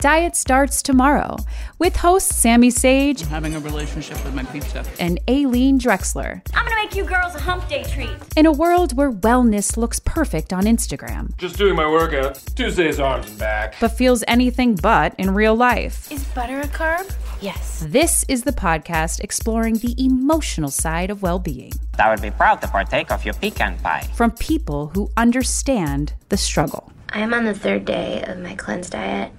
Diet Starts Tomorrow with hosts Sammy Sage having a relationship with my pizza. and Aileen Drexler. I'm gonna make you girls a hump day treat. In a world where wellness looks perfect on Instagram, Just doing my workout. Tuesday's arms and back. but feels anything but in real life. Is butter a carb? Yes. This is the podcast exploring the emotional side of well being I would be proud to partake of your pecan pie. from people who understand the struggle. I am on the third day of my cleanse diet.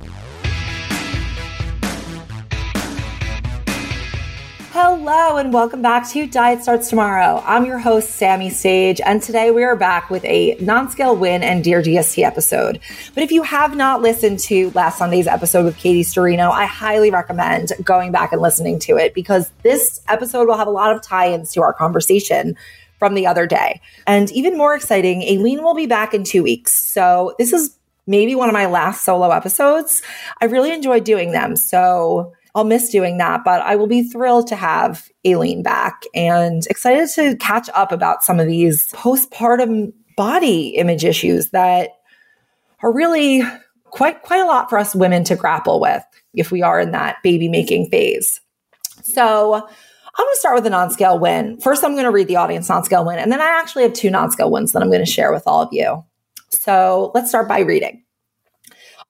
Hello and welcome back to Diet Starts Tomorrow. I'm your host, Sammy Sage, and today we are back with a non-scale win and Dear DST episode. But if you have not listened to last Sunday's episode with Katie Sturino, I highly recommend going back and listening to it because this episode will have a lot of tie-ins to our conversation from the other day. And even more exciting, Aileen will be back in two weeks. So this is maybe one of my last solo episodes. I really enjoyed doing them. So I'll miss doing that, but I will be thrilled to have Aileen back and excited to catch up about some of these postpartum body image issues that are really quite quite a lot for us women to grapple with if we are in that baby making phase. So I'm going to start with a non-scale win. First, I'm going to read the audience non-scale win, and then I actually have two non-scale wins that I'm going to share with all of you. So let's start by reading.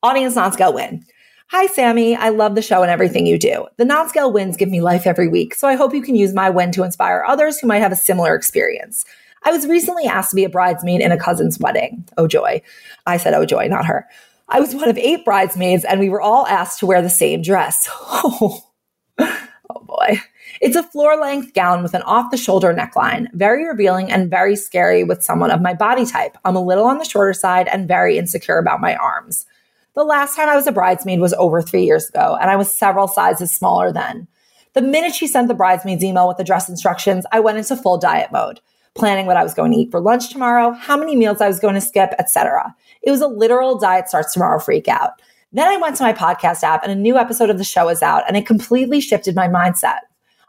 Audience non-scale win. Hi, Sammy. I love the show and everything you do. The non-scale wins give me life every week, so I hope you can use my win to inspire others who might have a similar experience. I was recently asked to be a bridesmaid in a cousin's wedding. Oh, joy. I said, oh, joy, not her. I was one of eight bridesmaids, and we were all asked to wear the same dress. Oh, oh boy. It's a floor length gown with an off the shoulder neckline, very revealing and very scary with someone of my body type. I'm a little on the shorter side and very insecure about my arms. The last time I was a bridesmaid was over three years ago, and I was several sizes smaller then. The minute she sent the bridesmaid's email with the dress instructions, I went into full diet mode, planning what I was going to eat for lunch tomorrow, how many meals I was going to skip, etc. It was a literal diet starts tomorrow freak out. Then I went to my podcast app and a new episode of the show is out, and it completely shifted my mindset.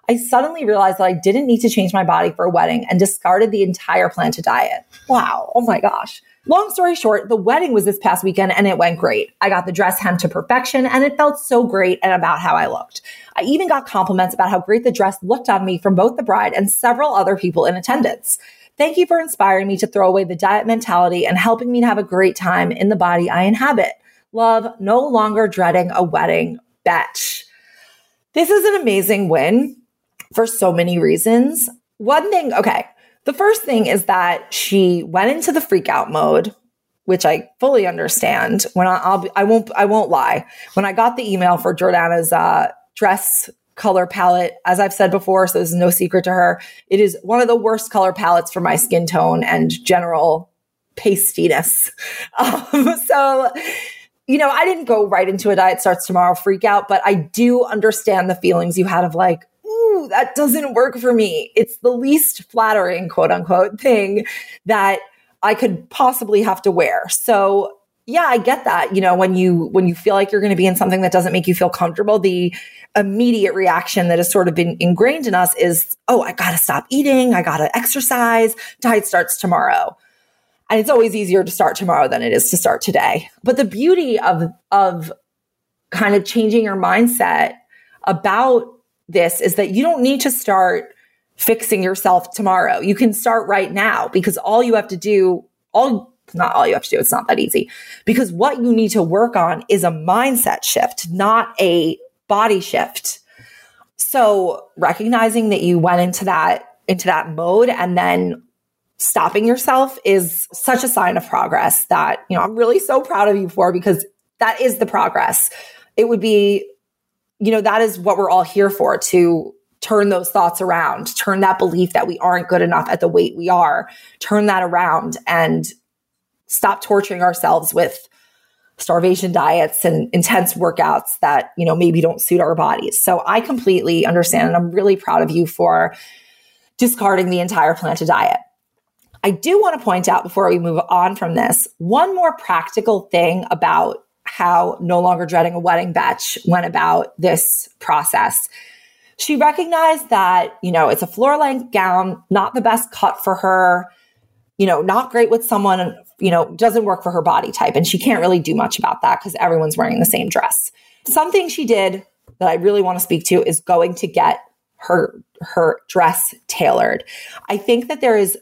I suddenly realized that I didn't need to change my body for a wedding and discarded the entire plan to diet. Wow. Oh my gosh. Long story short, the wedding was this past weekend and it went great. I got the dress hemmed to perfection and it felt so great and about how I looked. I even got compliments about how great the dress looked on me from both the bride and several other people in attendance. Thank you for inspiring me to throw away the diet mentality and helping me to have a great time in the body I inhabit. Love, no longer dreading a wedding. Betch. This is an amazing win for so many reasons. One thing, okay, the first thing is that she went into the freak out mode, which I fully understand. When I, I'll, be, I won't, I won't lie. When I got the email for Jordana's uh, dress color palette, as I've said before, so there's no secret to her, it is one of the worst color palettes for my skin tone and general pastiness. Um, so, you know, I didn't go right into a diet starts tomorrow freak out, but I do understand the feelings you had of like, that doesn't work for me. It's the least flattering, quote unquote, thing that I could possibly have to wear. So yeah, I get that. You know, when you when you feel like you're going to be in something that doesn't make you feel comfortable, the immediate reaction that has sort of been ingrained in us is, "Oh, I got to stop eating, I got to exercise, diet starts tomorrow." And it's always easier to start tomorrow than it is to start today. But the beauty of of kind of changing your mindset about this is that you don't need to start fixing yourself tomorrow. You can start right now because all you have to do, all not all you have to do, it's not that easy. Because what you need to work on is a mindset shift, not a body shift. So recognizing that you went into that into that mode and then stopping yourself is such a sign of progress that, you know, I'm really so proud of you for because that is the progress. It would be you know that is what we're all here for to turn those thoughts around, turn that belief that we aren't good enough at the weight we are, turn that around and stop torturing ourselves with starvation diets and intense workouts that, you know, maybe don't suit our bodies. So I completely understand and I'm really proud of you for discarding the entire planted diet. I do want to point out before we move on from this, one more practical thing about how no longer dreading a wedding batch went about this process. She recognized that, you know, it's a floor length gown, not the best cut for her, you know, not great with someone, you know, doesn't work for her body type. And she can't really do much about that because everyone's wearing the same dress. Something she did that I really want to speak to is going to get her her dress tailored. I think that there is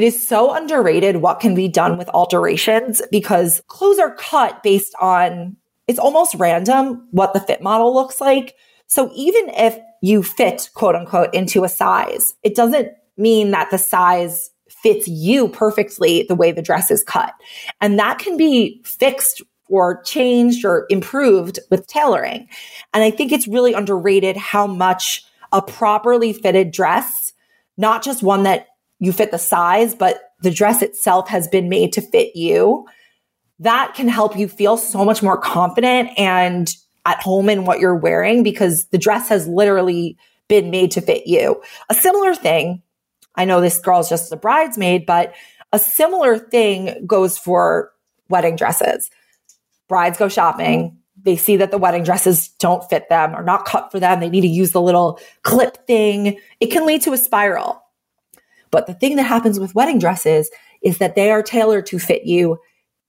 it is so underrated what can be done with alterations because clothes are cut based on it's almost random what the fit model looks like. So even if you fit quote unquote into a size, it doesn't mean that the size fits you perfectly the way the dress is cut. And that can be fixed or changed or improved with tailoring. And I think it's really underrated how much a properly fitted dress, not just one that you fit the size, but the dress itself has been made to fit you. That can help you feel so much more confident and at home in what you're wearing because the dress has literally been made to fit you. A similar thing, I know this girl's just a bridesmaid, but a similar thing goes for wedding dresses. Brides go shopping, they see that the wedding dresses don't fit them or not cut for them. They need to use the little clip thing. It can lead to a spiral. But the thing that happens with wedding dresses is that they are tailored to fit you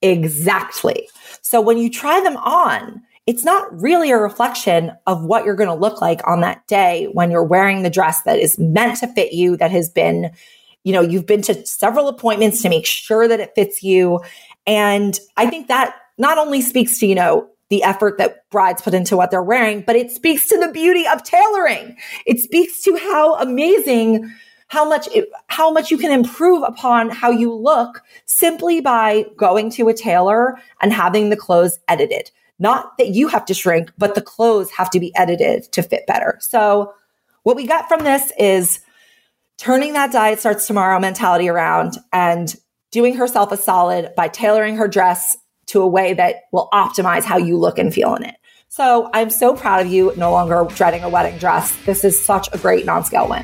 exactly. So when you try them on, it's not really a reflection of what you're going to look like on that day when you're wearing the dress that is meant to fit you, that has been, you know, you've been to several appointments to make sure that it fits you. And I think that not only speaks to, you know, the effort that brides put into what they're wearing, but it speaks to the beauty of tailoring. It speaks to how amazing how much it, how much you can improve upon how you look simply by going to a tailor and having the clothes edited. Not that you have to shrink, but the clothes have to be edited to fit better. So what we got from this is turning that diet starts tomorrow mentality around and doing herself a solid by tailoring her dress to a way that will optimize how you look and feel in it. So I'm so proud of you no longer dreading a wedding dress. This is such a great non scale win.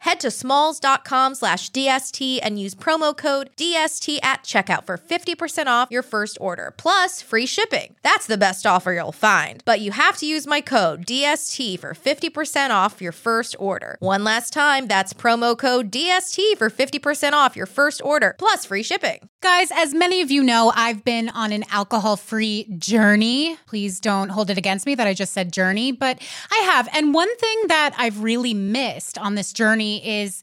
Head to smalls.com slash DST and use promo code DST at checkout for 50% off your first order, plus free shipping. That's the best offer you'll find. But you have to use my code DST for 50% off your first order. One last time, that's promo code DST for 50% off your first order, plus free shipping. Guys, as many of you know, I've been on an alcohol free journey. Please don't hold it against me that I just said journey, but I have. And one thing that I've really missed on this journey is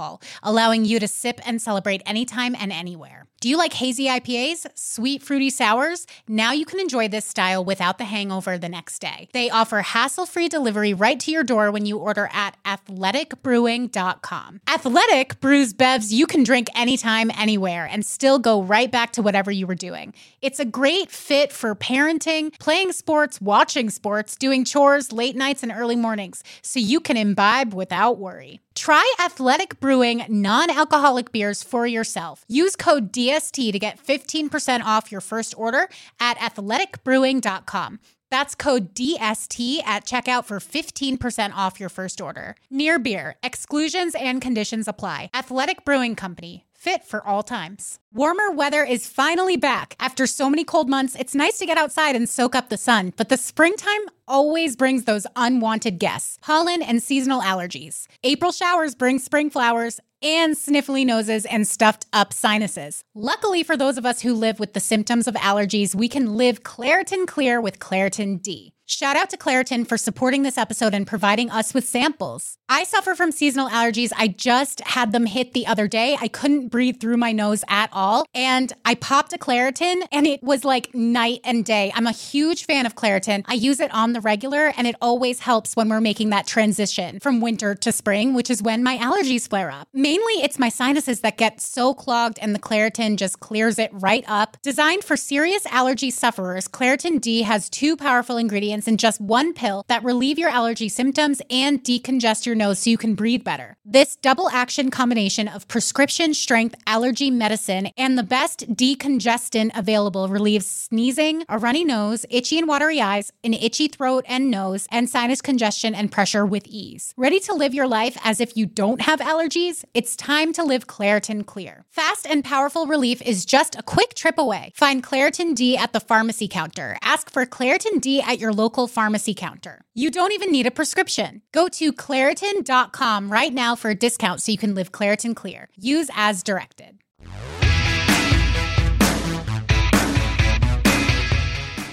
alcohol, allowing you to sip and celebrate anytime and anywhere. Do you like hazy IPAs, sweet fruity sours? Now you can enjoy this style without the hangover the next day. They offer hassle free delivery right to your door when you order at athleticbrewing.com. Athletic brews bevs you can drink anytime, anywhere, and still go right back to whatever you were doing. It's a great fit for parenting, playing sports, watching sports, doing chores, late nights, and early mornings, so you can imbibe without worry. Try Athletic Brewing non alcoholic beers for yourself. Use code DST to get 15% off your first order at athleticbrewing.com. That's code DST at checkout for 15% off your first order. Near Beer, exclusions and conditions apply. Athletic Brewing Company, fit for all times. Warmer weather is finally back. After so many cold months, it's nice to get outside and soak up the sun, but the springtime always brings those unwanted guests pollen and seasonal allergies. April showers bring spring flowers and sniffly noses and stuffed up sinuses. Luckily for those of us who live with the symptoms of allergies, we can live Claritin Clear with Claritin D. Shout out to Claritin for supporting this episode and providing us with samples. I suffer from seasonal allergies. I just had them hit the other day. I couldn't breathe through my nose at all. And I popped a Claritin and it was like night and day. I'm a huge fan of Claritin. I use it on the regular and it always helps when we're making that transition from winter to spring, which is when my allergies flare up. Mainly it's my sinuses that get so clogged and the Claritin just clears it right up. Designed for serious allergy sufferers, Claritin D has two powerful ingredients in just one pill that relieve your allergy symptoms and decongest your nose so you can breathe better. This double action combination of prescription strength allergy medicine and the best decongestant available relieves sneezing, a runny nose, itchy and watery eyes, an itchy throat and nose, and sinus congestion and pressure with ease. Ready to live your life as if you don't have allergies? It's time to live Claritin Clear. Fast and powerful relief is just a quick trip away. Find Claritin D at the pharmacy counter. Ask for Claritin D at your local pharmacy counter. You don't even need a prescription. Go to Claritin.com right now for a discount so you can live Claritin Clear. Use as directed.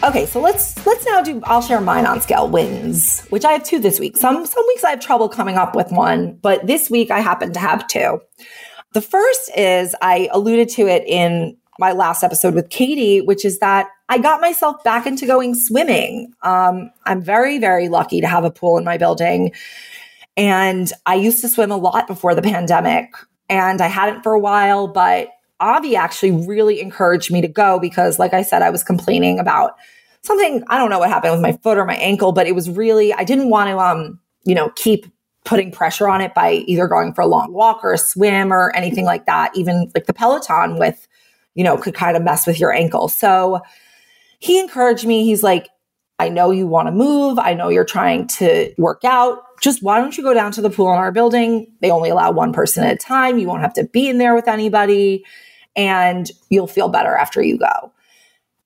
Okay, so let's let's now do I'll share mine on scale wins, which I have two this week. Some some weeks I have trouble coming up with one, but this week I happen to have two. The first is I alluded to it in my last episode with Katie, which is that I got myself back into going swimming. Um, I'm very, very lucky to have a pool in my building. And I used to swim a lot before the pandemic, and I hadn't for a while, but Avi actually really encouraged me to go because, like I said, I was complaining about something. I don't know what happened with my foot or my ankle, but it was really, I didn't want to, um, you know, keep putting pressure on it by either going for a long walk or a swim or anything like that. Even like the Peloton with, you know, could kind of mess with your ankle. So he encouraged me. He's like, I know you want to move. I know you're trying to work out. Just why don't you go down to the pool in our building? They only allow one person at a time. You won't have to be in there with anybody and you'll feel better after you go.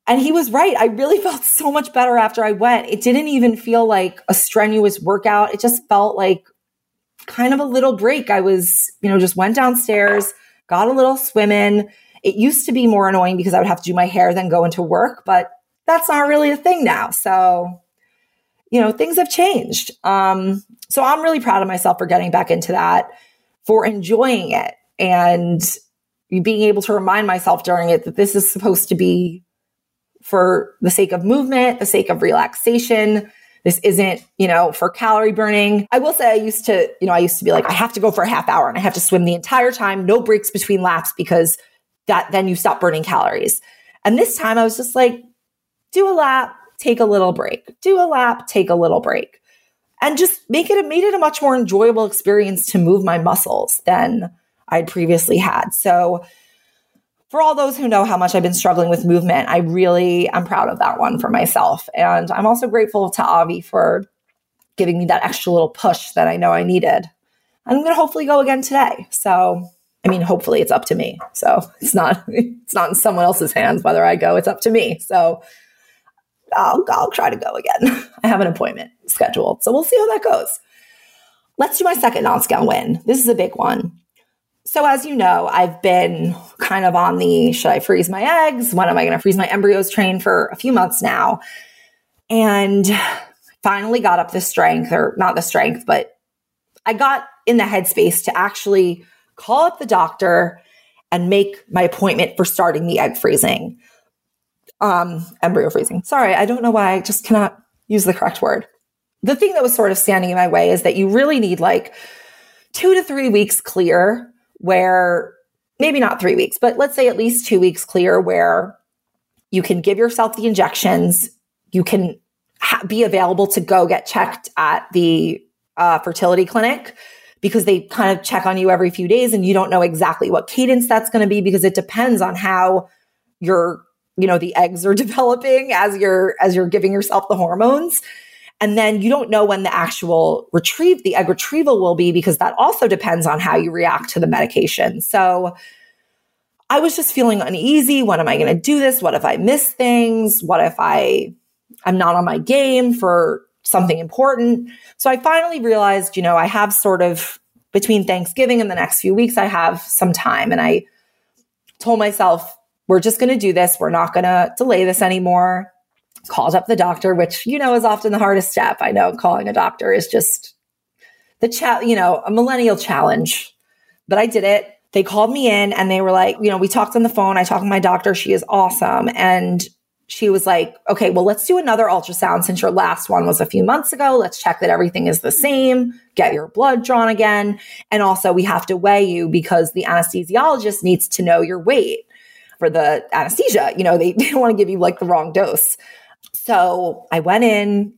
And he was right. I really felt so much better after I went. It didn't even feel like a strenuous workout. It just felt like kind of a little break. I was, you know, just went downstairs, got a little swim in. It used to be more annoying because I would have to do my hair, then go into work, but that's not really a thing now. So, you know, things have changed. Um, so I'm really proud of myself for getting back into that, for enjoying it and being able to remind myself during it that this is supposed to be for the sake of movement, the sake of relaxation. This isn't, you know, for calorie burning. I will say I used to, you know, I used to be like, I have to go for a half hour and I have to swim the entire time, no breaks between laps because that then you stop burning calories. And this time I was just like, do a lap, take a little break, do a lap, take a little break. And just make it, made it a much more enjoyable experience to move my muscles than I'd previously had. So, for all those who know how much I've been struggling with movement, I really am proud of that one for myself. And I'm also grateful to Avi for giving me that extra little push that I know I needed. I'm going to hopefully go again today. So, I mean, hopefully it's up to me. So it's not, it's not in someone else's hands whether I go, it's up to me. So I'll, I'll try to go again. I have an appointment scheduled. So we'll see how that goes. Let's do my second non scale win. This is a big one. So, as you know, I've been kind of on the should I freeze my eggs? When am I going to freeze my embryos train for a few months now? And finally got up the strength, or not the strength, but I got in the headspace to actually call up the doctor and make my appointment for starting the egg freezing. Um, embryo freezing. Sorry, I don't know why I just cannot use the correct word. The thing that was sort of standing in my way is that you really need like two to three weeks clear where maybe not three weeks, but let's say at least two weeks clear where you can give yourself the injections. You can ha- be available to go get checked at the uh, fertility clinic because they kind of check on you every few days and you don't know exactly what cadence that's going to be because it depends on how your you know the eggs are developing as you're as you're giving yourself the hormones and then you don't know when the actual retrieve the egg retrieval will be because that also depends on how you react to the medication so i was just feeling uneasy when am i going to do this what if i miss things what if i i'm not on my game for something important. So I finally realized, you know, I have sort of between Thanksgiving and the next few weeks, I have some time. And I told myself, we're just going to do this. We're not going to delay this anymore. Called up the doctor, which, you know, is often the hardest step. I know calling a doctor is just the chat, you know, a millennial challenge, but I did it. They called me in and they were like, you know, we talked on the phone. I talked to my doctor. She is awesome. And she was like, okay, well, let's do another ultrasound since your last one was a few months ago. Let's check that everything is the same, get your blood drawn again. And also, we have to weigh you because the anesthesiologist needs to know your weight for the anesthesia. You know, they, they don't want to give you like the wrong dose. So I went in.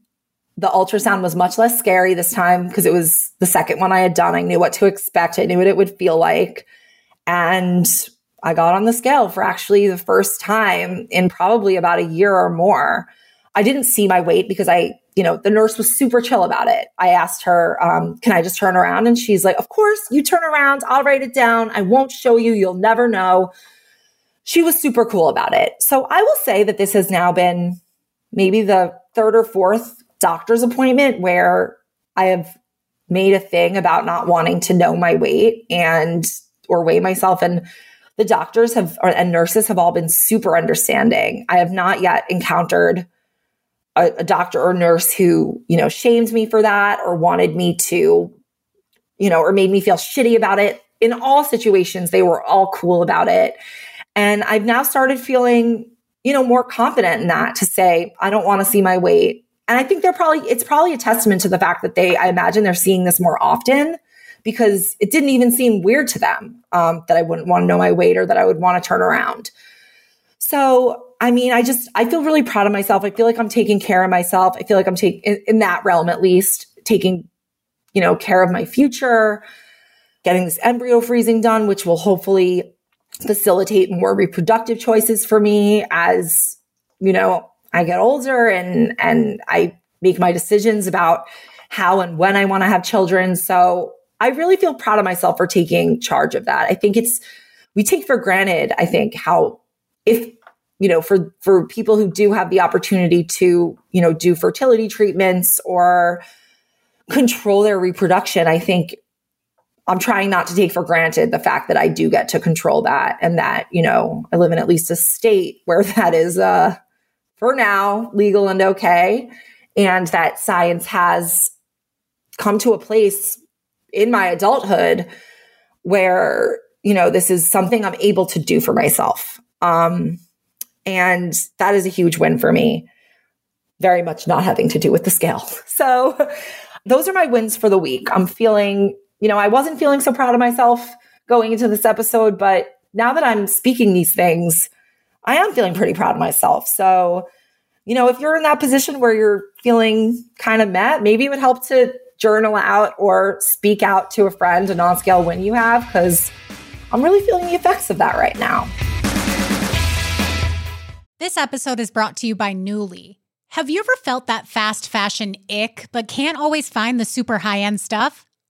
The ultrasound was much less scary this time because it was the second one I had done. I knew what to expect, I knew what it would feel like. And I got on the scale for actually the first time in probably about a year or more. I didn't see my weight because I, you know, the nurse was super chill about it. I asked her, um, can I just turn around? And she's like, of course, you turn around. I'll write it down. I won't show you. You'll never know. She was super cool about it. So I will say that this has now been maybe the third or fourth doctor's appointment where I have made a thing about not wanting to know my weight and or weigh myself. And the doctors have or, and nurses have all been super understanding. I have not yet encountered a, a doctor or nurse who, you know, shamed me for that or wanted me to, you know, or made me feel shitty about it. In all situations, they were all cool about it. And I've now started feeling, you know, more confident in that to say, I don't want to see my weight. And I think they're probably, it's probably a testament to the fact that they, I imagine they're seeing this more often because it didn't even seem weird to them um, that I wouldn't want to know my weight or that I would want to turn around. So, I mean, I just, I feel really proud of myself. I feel like I'm taking care of myself. I feel like I'm taking, in, in that realm at least, taking, you know, care of my future, getting this embryo freezing done, which will hopefully facilitate more reproductive choices for me as, you know, I get older and, and I make my decisions about how and when I want to have children. So I really feel proud of myself for taking charge of that. I think it's, we take for granted, I think, how, if, you know, for, for people who do have the opportunity to, you know, do fertility treatments or control their reproduction, I think I'm trying not to take for granted the fact that I do get to control that and that, you know, I live in at least a state where that is, uh, for now legal and okay. And that science has come to a place in my adulthood where, you know, this is something I'm able to do for myself. Um, and that is a huge win for me. Very much not having to do with the scale. So those are my wins for the week. I'm feeling, you know, I wasn't feeling so proud of myself going into this episode, but now that I'm speaking these things, I am feeling pretty proud of myself. So, you know, if you're in that position where you're feeling kind of met, maybe it would help to journal out or speak out to a friend a non-scale win you have because I'm really feeling the effects of that right now. This episode is brought to you by Nuuly. Have you ever felt that fast fashion ick, but can't always find the super high end stuff?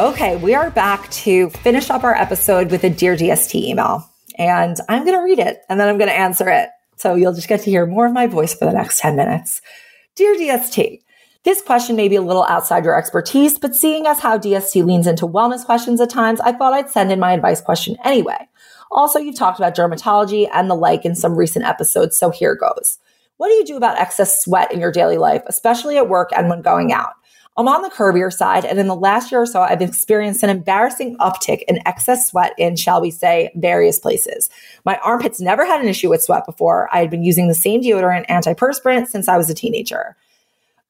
Okay, we are back to finish up our episode with a Dear DST email. And I'm going to read it and then I'm going to answer it. So you'll just get to hear more of my voice for the next 10 minutes. Dear DST, this question may be a little outside your expertise, but seeing as how DST leans into wellness questions at times, I thought I'd send in my advice question anyway. Also, you've talked about dermatology and the like in some recent episodes, so here goes. What do you do about excess sweat in your daily life, especially at work and when going out? I'm on the curvier side, and in the last year or so, I've experienced an embarrassing uptick in excess sweat in, shall we say, various places. My armpits never had an issue with sweat before. I had been using the same deodorant antiperspirant since I was a teenager.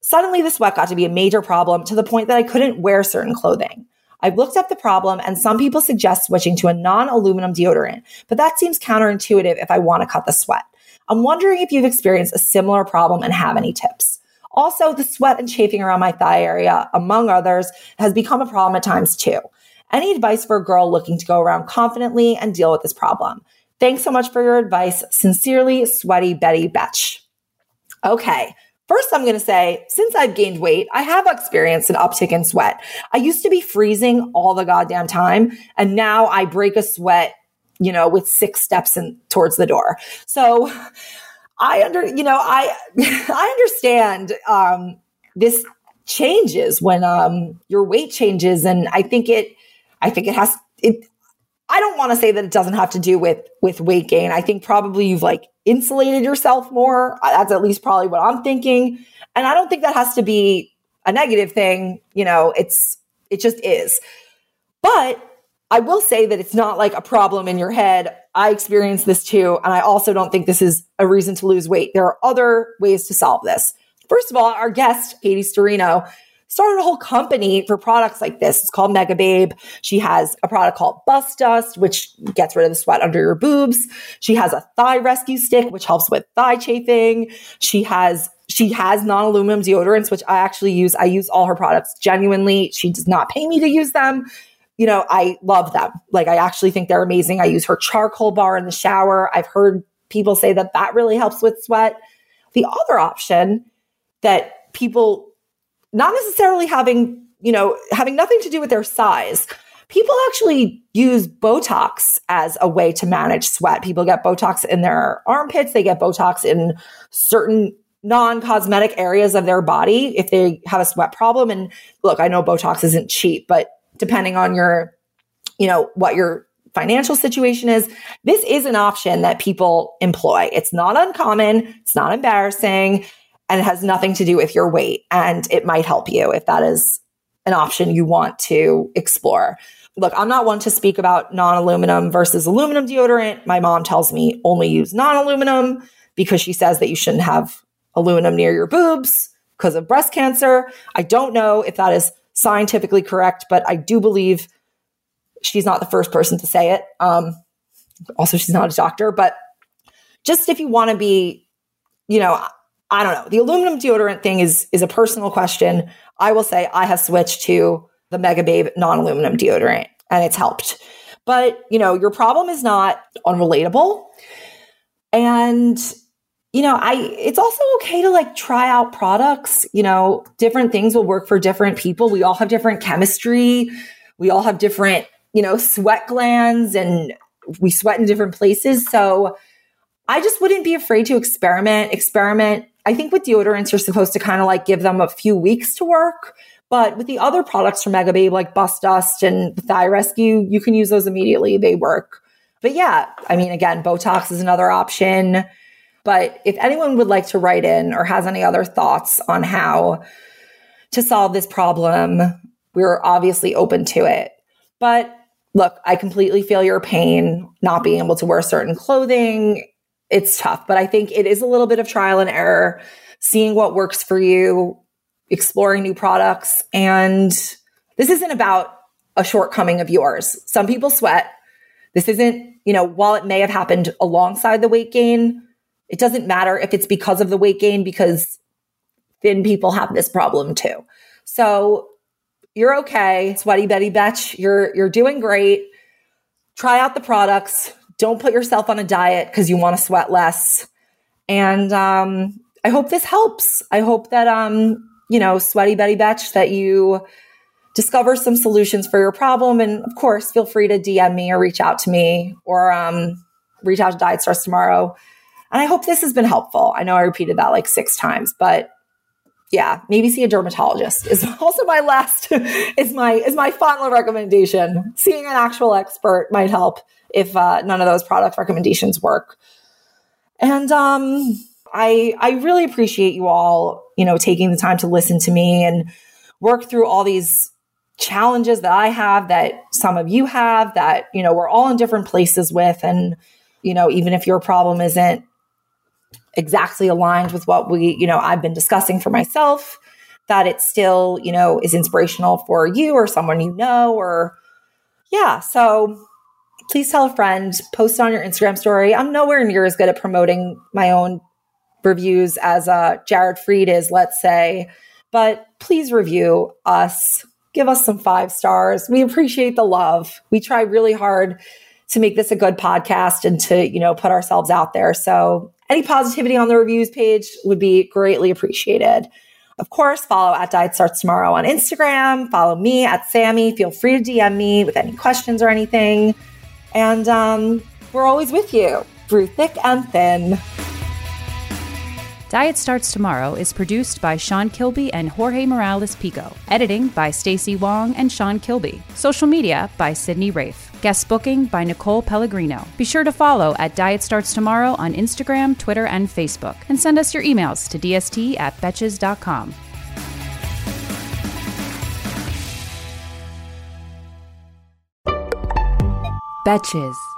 Suddenly, the sweat got to be a major problem to the point that I couldn't wear certain clothing. I've looked up the problem, and some people suggest switching to a non aluminum deodorant, but that seems counterintuitive if I want to cut the sweat. I'm wondering if you've experienced a similar problem and have any tips. Also, the sweat and chafing around my thigh area, among others, has become a problem at times too. Any advice for a girl looking to go around confidently and deal with this problem? Thanks so much for your advice. Sincerely, Sweaty Betty Betch. Okay. First, I'm going to say, since I've gained weight, I have experienced an uptick in sweat. I used to be freezing all the goddamn time, and now I break a sweat, you know, with six steps in towards the door. So I under, you know, I, I understand, um, this changes when, um, your weight changes. And I think it, I think it has, it, I don't want to say that it doesn't have to do with, with weight gain. I think probably you've like insulated yourself more. That's at least probably what I'm thinking. And I don't think that has to be a negative thing. You know, it's, it just is. But I will say that it's not like a problem in your head. I experienced this too. And I also don't think this is a reason to lose weight. There are other ways to solve this. First of all, our guest, Katie Sturino, started a whole company for products like this. It's called Megababe. She has a product called Bust Dust, which gets rid of the sweat under your boobs. She has a thigh rescue stick, which helps with thigh chafing. She has she has non-aluminum deodorants, which I actually use. I use all her products genuinely. She does not pay me to use them you know, I love them. Like, I actually think they're amazing. I use her charcoal bar in the shower. I've heard people say that that really helps with sweat. The other option that people, not necessarily having, you know, having nothing to do with their size, people actually use Botox as a way to manage sweat. People get Botox in their armpits, they get Botox in certain non cosmetic areas of their body if they have a sweat problem. And look, I know Botox isn't cheap, but depending on your you know, what your financial situation is. This is an option that people employ. It's not uncommon. It's not embarrassing and it has nothing to do with your weight. And it might help you if that is an option you want to explore. Look, I'm not one to speak about non aluminum versus aluminum deodorant. My mom tells me only use non aluminum because she says that you shouldn't have aluminum near your boobs because of breast cancer. I don't know if that is scientifically correct, but I do believe she's not the first person to say it. Um, also, she's not a doctor, but just if you want to be, you know, I don't know. The aluminum deodorant thing is is a personal question. I will say I have switched to the Megababe non-aluminum deodorant and it's helped. But, you know, your problem is not unrelatable. And you know, I it's also okay to like try out products, you know, different things will work for different people. We all have different chemistry. We all have different, you know, sweat glands and we sweat in different places. So I just wouldn't be afraid to experiment, experiment. I think with deodorants, you're supposed to kind of like give them a few weeks to work. But with the other products from Megababe, like Bust Dust and Thigh Rescue, you can use those immediately. They work. But yeah, I mean, again, Botox is another option. But if anyone would like to write in or has any other thoughts on how to solve this problem, we're obviously open to it. But look, I completely feel your pain not being able to wear certain clothing. It's tough, but I think it is a little bit of trial and error, seeing what works for you, exploring new products. And this isn't about a shortcoming of yours. Some people sweat. This isn't, you know, while it may have happened alongside the weight gain, it doesn't matter if it's because of the weight gain, because thin people have this problem too. So you're okay. Sweaty Betty Betch, you're, you're doing great. Try out the products. Don't put yourself on a diet because you want to sweat less. And um, I hope this helps. I hope that, um, you know, Sweaty Betty Betch, that you discover some solutions for your problem. And of course, feel free to DM me or reach out to me or um, reach out to Diet Starts Tomorrow and I hope this has been helpful. I know I repeated that like six times, but yeah, maybe see a dermatologist is also my last is my is my final recommendation. Seeing an actual expert might help if uh, none of those product recommendations work. And um, I I really appreciate you all, you know, taking the time to listen to me and work through all these challenges that I have that some of you have that, you know, we're all in different places with and you know, even if your problem isn't exactly aligned with what we, you know, I've been discussing for myself, that it still, you know, is inspirational for you or someone you know, or yeah. So please tell a friend, post on your Instagram story. I'm nowhere near as good at promoting my own reviews as uh, Jared Freid is, let's say, but please review us. Give us some five stars. We appreciate the love. We try really hard to make this a good podcast and to, you know, put ourselves out there. So any positivity on the reviews page would be greatly appreciated. Of course, follow at Diet Starts Tomorrow on Instagram. Follow me at Sammy. Feel free to DM me with any questions or anything. And um, we're always with you through thick and thin. Diet Starts Tomorrow is produced by Sean Kilby and Jorge Morales Pico. Editing by Stacey Wong and Sean Kilby. Social media by Sydney Rafe. Guest booking by Nicole Pellegrino. Be sure to follow at Diet Starts Tomorrow on Instagram, Twitter, and Facebook. And send us your emails to dst at betches.com. Betches.